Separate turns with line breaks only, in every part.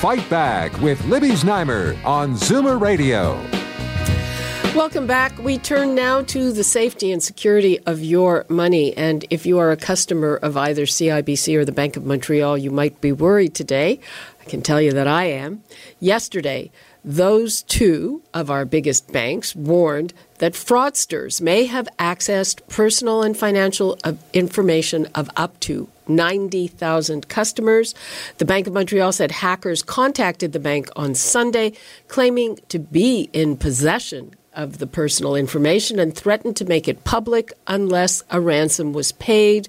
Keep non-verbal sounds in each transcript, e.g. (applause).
Fight Back with Libby Znaimer on Zoomer Radio.
Welcome back. We turn now to the safety and security of your money. And if you are a customer of either CIBC or the Bank of Montreal, you might be worried today. I can tell you that I am. Yesterday, those two of our biggest banks warned that fraudsters may have accessed personal and financial uh, information of up to 90,000 customers. The Bank of Montreal said hackers contacted the bank on Sunday, claiming to be in possession of the personal information and threatened to make it public unless a ransom was paid.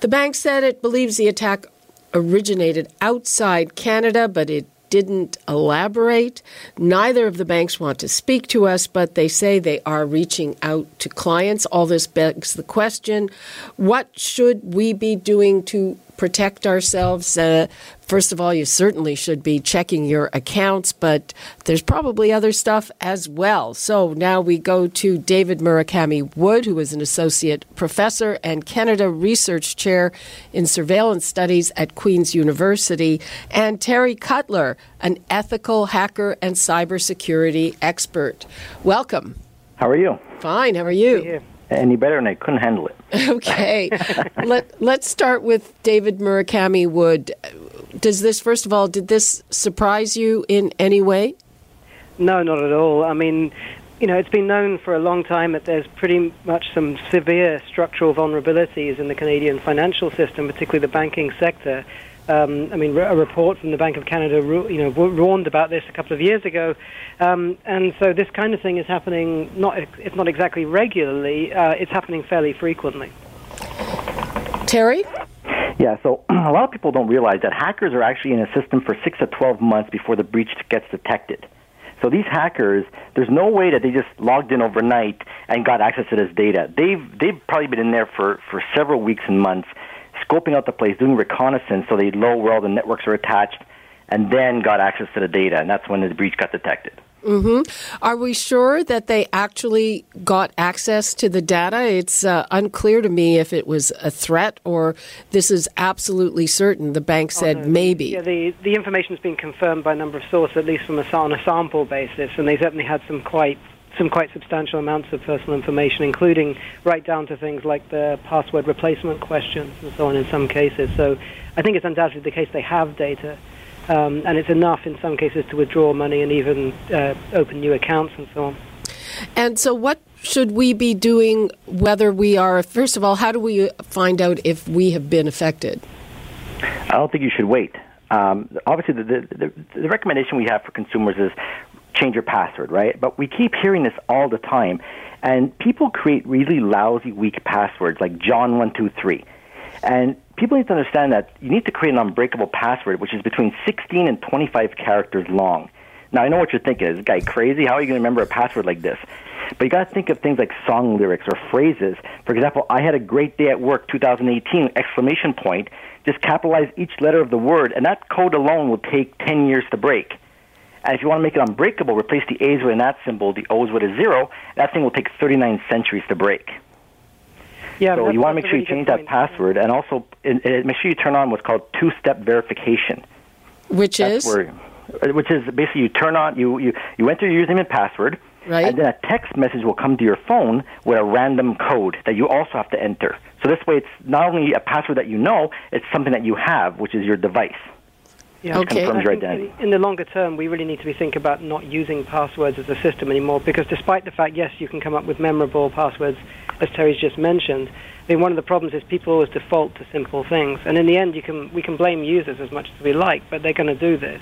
The bank said it believes the attack originated outside Canada, but it didn't elaborate. Neither of the banks want to speak to us, but they say they are reaching out to clients. All this begs the question what should we be doing to protect ourselves. Uh, first of all, you certainly should be checking your accounts, but there's probably other stuff as well. So now we go to David Murakami Wood, who is an associate professor and Canada Research Chair in Surveillance Studies at Queen's University, and Terry Cutler, an ethical hacker and cybersecurity expert. Welcome.
How are you?
Fine. How are you?
Any better, and I couldn't handle it. (laughs)
Okay, let let's start with David Murakami Wood. Does this, first of all, did this surprise you in any way?
No, not at all. I mean, you know, it's been known for a long time that there's pretty much some severe structural vulnerabilities in the Canadian financial system, particularly the banking sector. Um, I mean, a report from the Bank of Canada, you know, warned about this a couple of years ago, um, and so this kind of thing is happening not, if not exactly regularly, uh, it's happening fairly frequently.
Terry.
Yeah, so (clears throat) a lot of people don't realize that hackers are actually in a system for six to twelve months before the breach gets detected. So these hackers, there's no way that they just logged in overnight and got access to this data. They've they've probably been in there for, for several weeks and months, scoping out the place, doing reconnaissance so they know where all the networks are attached, and then got access to the data, and that's when the breach got detected.
Mm-hmm. Are we sure that they actually got access to the data? It's uh, unclear to me if it was a threat or this is absolutely certain. The bank said oh, no. maybe.
Yeah, the, the information has been confirmed by a number of sources, at least from a, on a sample basis, and they certainly had some quite some quite substantial amounts of personal information, including right down to things like the password replacement questions and so on in some cases. So I think it's undoubtedly the case they have data, um, and it's enough in some cases to withdraw money and even uh, open new accounts and so on.
And so, what should we be doing whether we are, first of all, how do we find out if we have been affected?
I don't think you should wait. Um, obviously, the, the, the, the recommendation we have for consumers is change your password, right? But we keep hearing this all the time. And people create really lousy, weak passwords like John123. And people need to understand that you need to create an unbreakable password, which is between 16 and 25 characters long. Now, I know what you're thinking. Is this guy crazy? How are you going to remember a password like this? But you got to think of things like song lyrics or phrases. For example, I had a great day at work 2018 exclamation point. Just capitalize each letter of the word, and that code alone will take 10 years to break. And if you want to make it unbreakable, replace the A's with an at symbol, the O's with a zero. That thing will take 39 centuries to break.
Yeah,
so you want to make sure you change that password, and also it, it, make sure you turn on what's called two-step verification.
Which
That's
is?
Where, uh, which is basically you turn on you, you you enter your username and password,
right.
and then a text message will come to your phone with a random code that you also have to enter. So this way, it's not only a password that you know, it's something that you have, which is your device.
Yeah,
okay.
confirms your identity.
In, in the longer term, we really need to be thinking about not using passwords as a system anymore because despite the fact, yes, you can come up with memorable passwords, as Terry's just mentioned, I mean, one of the problems is people always default to simple things. And in the end, you can, we can blame users as much as we like, but they're going to do this.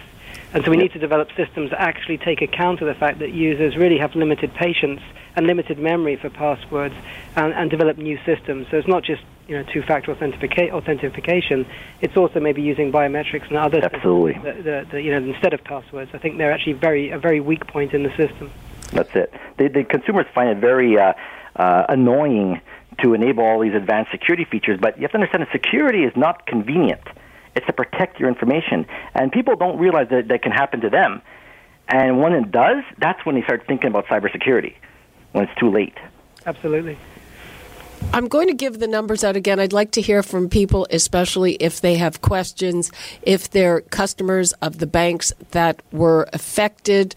And so we need to develop systems that actually take account of the fact that users really have limited patience and limited memory for passwords and, and develop new systems. So it's not just you know two-factor authentifica- authentication. It's also maybe using biometrics and other
Absolutely.
That, that, that, you know instead of passwords. I think they're actually very a very weak point in the system.
That's it. The, the consumers find it very uh, uh, annoying to enable all these advanced security features, but you have to understand that security is not convenient. It's to protect your information, and people don't realize that that can happen to them. And when it does, that's when they start thinking about cybersecurity. When it's too late.
Absolutely.
I'm going to give the numbers out again. I'd like to hear from people, especially if they have questions, if they're customers of the banks that were affected.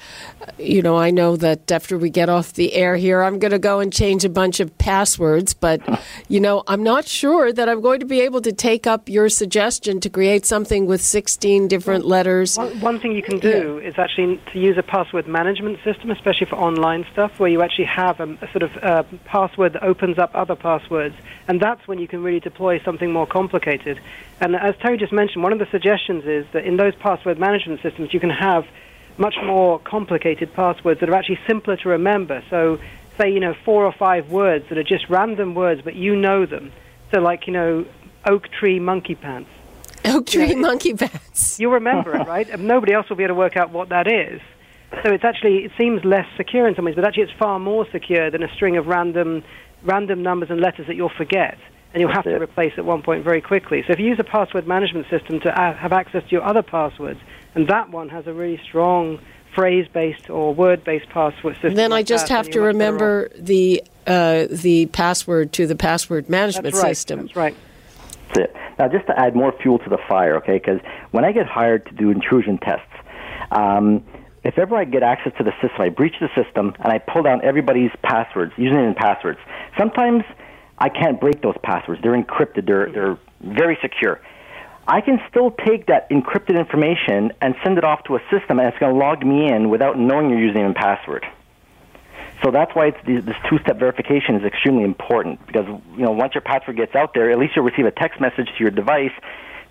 You know, I know that after we get off the air here, I'm going to go and change a bunch of passwords, but, you know, I'm not sure that I'm going to be able to take up your suggestion to create something with 16 different letters.
One, one thing you can do yeah. is actually to use a password management system, especially for online stuff, where you actually have a, a sort of uh, password that opens up other passwords passwords, and that's when you can really deploy something more complicated. And as Terry just mentioned, one of the suggestions is that in those password management systems, you can have much more complicated passwords that are actually simpler to remember. So, say, you know, four or five words that are just random words, but you know them. So, like, you know, oak tree monkey pants.
Oak tree you know, monkey pants. (laughs)
You'll remember it, right? And nobody else will be able to work out what that is. So it's actually it seems less secure in some ways, but actually it's far more secure than a string of random random numbers and letters that you'll forget and you'll have to replace at one point very quickly. So if you use a password management system to have access to your other passwords, and that one has a really strong phrase-based or word-based password system.
Then
like
I just
that,
have to remember the uh, the password to the password management
That's right.
system.
That's right.
That's it. Now, just to add more fuel to the fire, okay? Because when I get hired to do intrusion tests. Um, if ever I get access to the system, I breach the system and I pull down everybody's passwords, username and passwords. Sometimes I can't break those passwords. They're encrypted. They're they're very secure. I can still take that encrypted information and send it off to a system, and it's going to log me in without knowing your username and password. So that's why this two-step verification is extremely important because you know once your password gets out there, at least you'll receive a text message to your device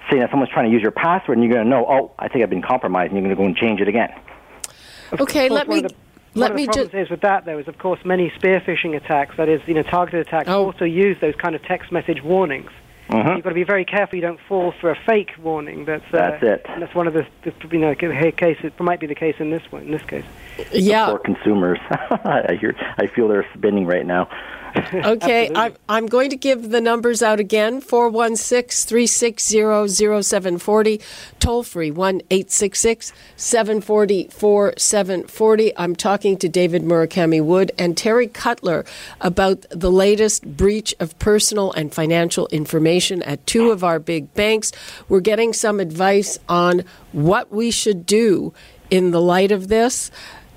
saying that someone's trying to use your password, and you're going to know, oh, I think I've been compromised, and you're going to go and change it again.
Of
okay,
course,
let me.
The,
let
one
me
of the problems
just.
is with that, though, is of course many spear phishing attacks, that is, you know, targeted attacks,
Oh.
also use those kind of text message warnings.
Mhm.
You've got to be very careful you don't fall for a fake warning. That's uh,
That's it.
That's one of the, the you know case. It might be the case in this one. In this case.
Yeah.
For consumers, (laughs) I hear, I feel they're spinning right now. (laughs)
Okay, I'm, I'm going to give the numbers out again 416 360 0740, toll free 1 866 740 4740. I'm talking to David Murakami Wood and Terry Cutler about the latest breach of personal and financial information at two of our big banks. We're getting some advice on what we should do in the light of this.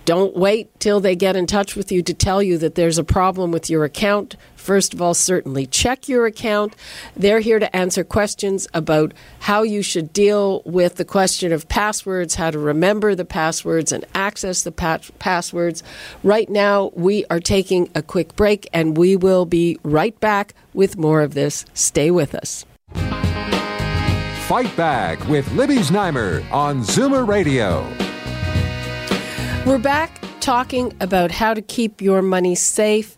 Don't wait till they get in touch with you to tell you that there's a problem with your account. First of all, certainly check your account. They're here to answer questions about how you should deal with the question of passwords, how to remember the passwords and access the pa- passwords. Right now, we are taking a quick break and we will be right back with more of this. Stay with us.
Fight Back with Libby Znaimer on Zoomer Radio.
We're back talking about how to keep your money safe.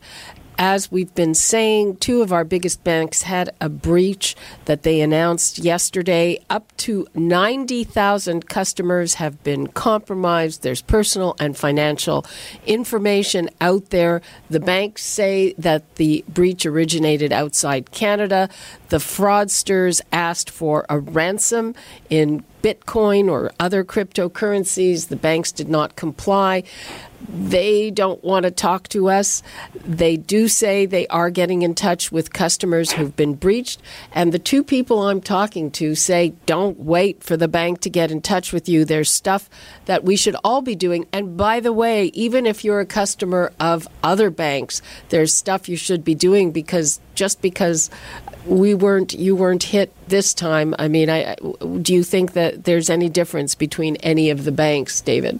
As we've been saying, two of our biggest banks had a breach that they announced yesterday. Up to 90,000 customers have been compromised. There's personal and financial information out there. The banks say that the breach originated outside Canada. The fraudsters asked for a ransom in Bitcoin or other cryptocurrencies. The banks did not comply. They don't want to talk to us. They do say they are getting in touch with customers who've been breached. And the two people I'm talking to say, don't wait for the bank to get in touch with you. There's stuff that we should all be doing. And by the way, even if you're a customer of other banks, there's stuff you should be doing because just because we weren't you weren't hit this time i mean I, do you think that there's any difference between any of the banks david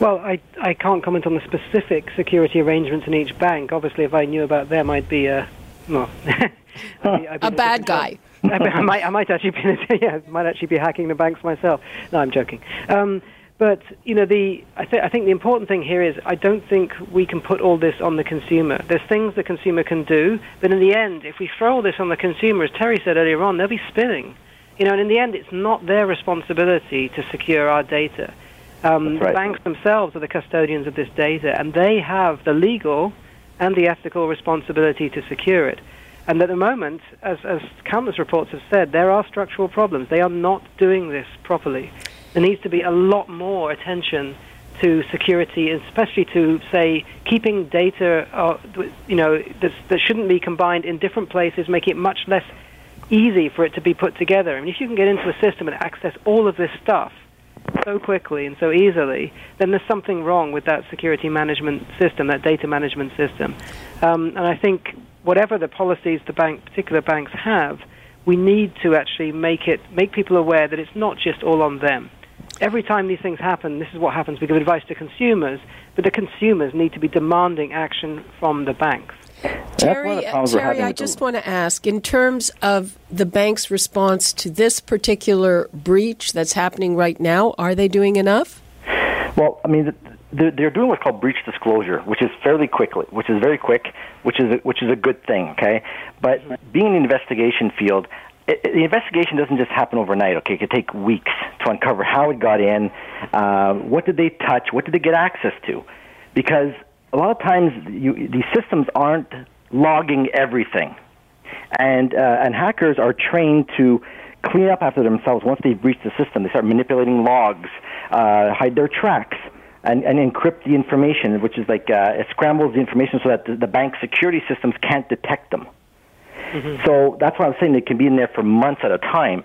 Well, I, I can't comment on the specific security arrangements in each bank. Obviously, if I knew about them, I'd be a well, (laughs) I'd be, I'd be
a bad guy (laughs)
I, might, I might actually be, (laughs) yeah, might actually be hacking the banks myself. No, I'm joking. Um, but you know, the I, th- I think the important thing here is I don't think we can put all this on the consumer. There's things the consumer can do, but in the end, if we throw all this on the consumer, as Terry said earlier on, they'll be spinning. You know, and in the end, it's not their responsibility to secure our data. Um,
right.
The banks themselves are the custodians of this data, and they have the legal and the ethical responsibility to secure it. And at the moment, as, as countless reports have said, there are structural problems. They are not doing this properly. There needs to be a lot more attention to security, especially to say keeping data, uh, you know, that shouldn't be combined in different places, making it much less easy for it to be put together. I mean, if you can get into a system and access all of this stuff so quickly and so easily, then there's something wrong with that security management system, that data management system. Um, and I think whatever the policies the bank, particular banks have, we need to actually make it make people aware that it's not just all on them. Every time these things happen, this is what happens. We give advice to consumers, but the consumers need to be demanding action from the banks.
Terry, Terry I just want to ask, in terms of the bank's response to this particular breach that's happening right now, are they doing enough?
Well, I mean, they're doing what's called breach disclosure, which is fairly quickly, which is very quick, which is a, which is a good thing. Okay, but being in the investigation field, it, the investigation doesn't just happen overnight. Okay, it could take weeks to uncover how it got in, uh, what did they touch, what did they get access to, because a lot of times you, these systems aren't logging everything, and uh, and hackers are trained to clean up after themselves once they've breached the system. They start manipulating logs, uh, hide their tracks and, and encrypt the information, which is like uh, it scrambles the information so that the, the bank security systems can't detect them. Mm-hmm. So that's why I'm saying they can be in there for months at a time.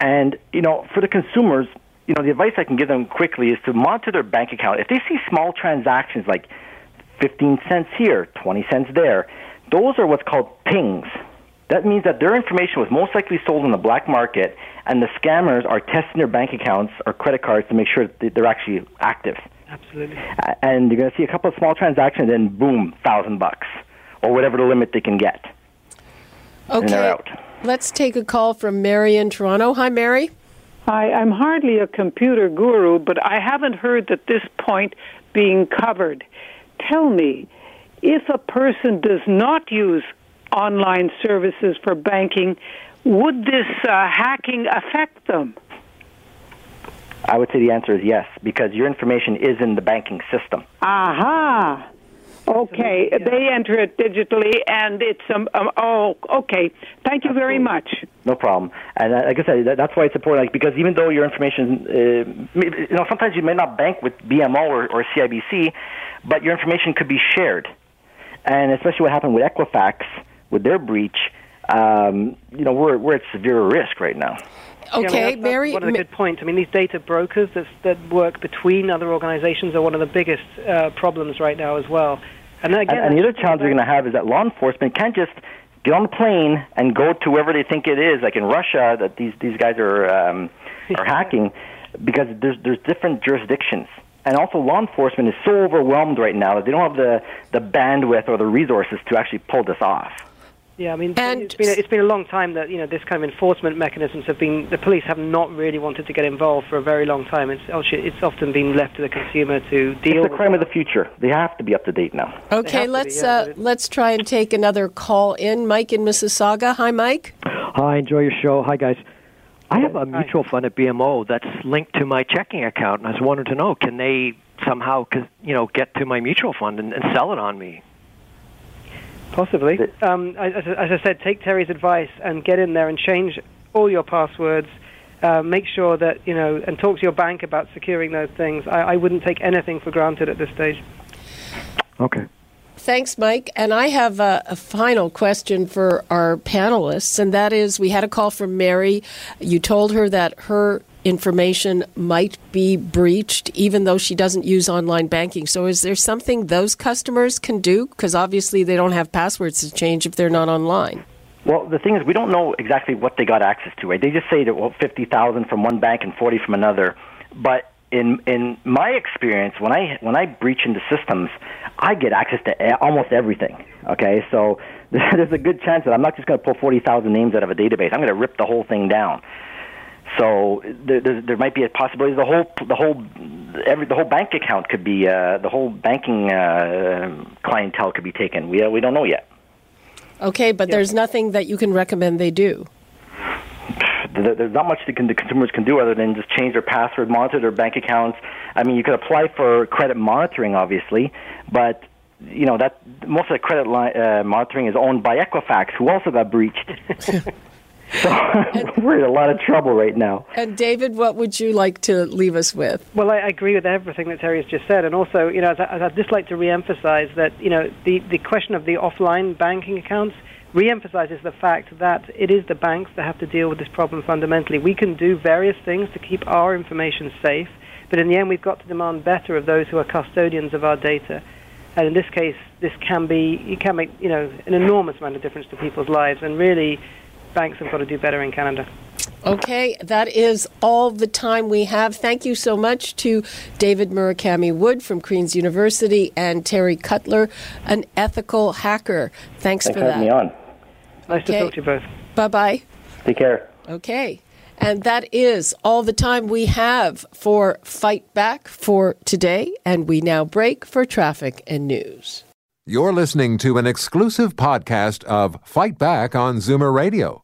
And you know, for the consumers, you know, the advice I can give them quickly is to monitor their bank account. If they see small transactions like 15 cents here, 20 cents there, those are what's called pings. That means that their information was most likely sold in the black market, and the scammers are testing their bank accounts or credit cards to make sure that they're actually active.
Absolutely.
And you're going to see a couple of small transactions, and boom, thousand bucks or whatever the limit they can get.
Okay. Let's take a call from Mary in Toronto. Hi, Mary.
Hi, I'm hardly a computer guru, but I haven't heard that this point being covered. Tell me, if a person does not use online services for banking, would this uh, hacking affect them?
I would say the answer is yes, because your information is in the banking system.
Aha. Okay, they enter it digitally, and it's um, um oh okay. Thank you Absolutely. very much.
No problem. And uh, like I said, that's why it's important. Like because even though your information, uh, you know, sometimes you may not bank with BMO or, or CIBC, but your information could be shared. And especially what happened with Equifax with their breach, um, you know, we're we're at severe risk right now.
Okay, yeah, I mean, that's,
Mary. One of the good points. I mean, these data brokers that, that work between other organizations are one of the biggest uh, problems right now as well.
And, again, and, and the other challenge we're going to have is that law enforcement can't just get on the plane and go to wherever they think it is, like in Russia, that these these guys are um, (laughs) are hacking, because there's there's different jurisdictions. And also, law enforcement is so overwhelmed right now that they don't have the, the bandwidth or the resources to actually pull this off.
Yeah, I mean, and it's been, a, it's been a long time that you know this kind of enforcement mechanisms have been. The police have not really wanted to get involved for a very long time. It's it's often been left to the consumer to deal.
With It's the crime of the future. They have to be up to date now.
Okay, let's be, yeah, uh, let's try and take another call in. Mike in Mississauga. Hi, Mike.
Hi, enjoy your show. Hi, guys. I have a mutual Hi. fund at BMO that's linked to my checking account, and I was wondering to know can they somehow, you know, get to my mutual fund and, and sell it on me?
Possibly. Um, as, as, I said, take Terry's advice and get in there and change all your passwords. Uh, make sure that you know, and talk to your bank about securing those things. I, I wouldn't take anything for granted at this stage.
Okay.
Thanks, Mike. And I have a, a, final question for our panelists, and that is we had a call from Mary. You told her that her information might be breached even though she doesn't use online banking. So, is there something those customers can do? Because obviously they don't have passwords to change if they're not online.
Well, the thing is, we don't know exactly what they got access to. Right? They just say that well, fifty thousand from one bank and forty from another. But in in my experience, when I when I breach into systems, I get access to almost everything. Okay, so (laughs) there's a good chance that I'm not just going to pull 40,000 names out of a database. I'm going to rip the whole thing down. So there, there, there might be a possibility the whole the whole every the whole bank account could be uh, the whole banking uh, clientele could be taken. We uh, we don't know yet.
Okay, but yeah. there's nothing that you can recommend they do.
There's not much that can, the consumers can do other than just change their password, monitor their bank accounts. I mean, you could apply for credit monitoring, obviously, but you know that most of the credit li- uh, monitoring is owned by Equifax, who also got breached. (laughs) So (laughs) we're in a lot of trouble right now.
And David, what would you like to leave us with?
Well, I agree with everything that Terry has just said, and also, you know, as I, would just like to re-emphasize that, you know, the the question of the offline banking accounts re-emphasizes the fact that it is the banks that have to deal with this problem fundamentally. We can do various things to keep our information safe, but in the end, we've got to demand better of those who are custodians of our data. And in this case, this can be, it can make, you know, an enormous amount of difference to people's lives. And really, banks have got to do better in Canada.
Okay, that is all the time we have. Thank you so much to David Murakami Wood from Queen's University and Terry Cutler, an ethical hacker. Thanks,
Thanks
for,
for
that.
me on.
Nice okay. to talk to you both.
Bye bye.
Take care.
Okay. And that is all the time we have for Fight Back for today. And we now break for traffic and news.
You're listening to an exclusive podcast of Fight Back on Zoomer Radio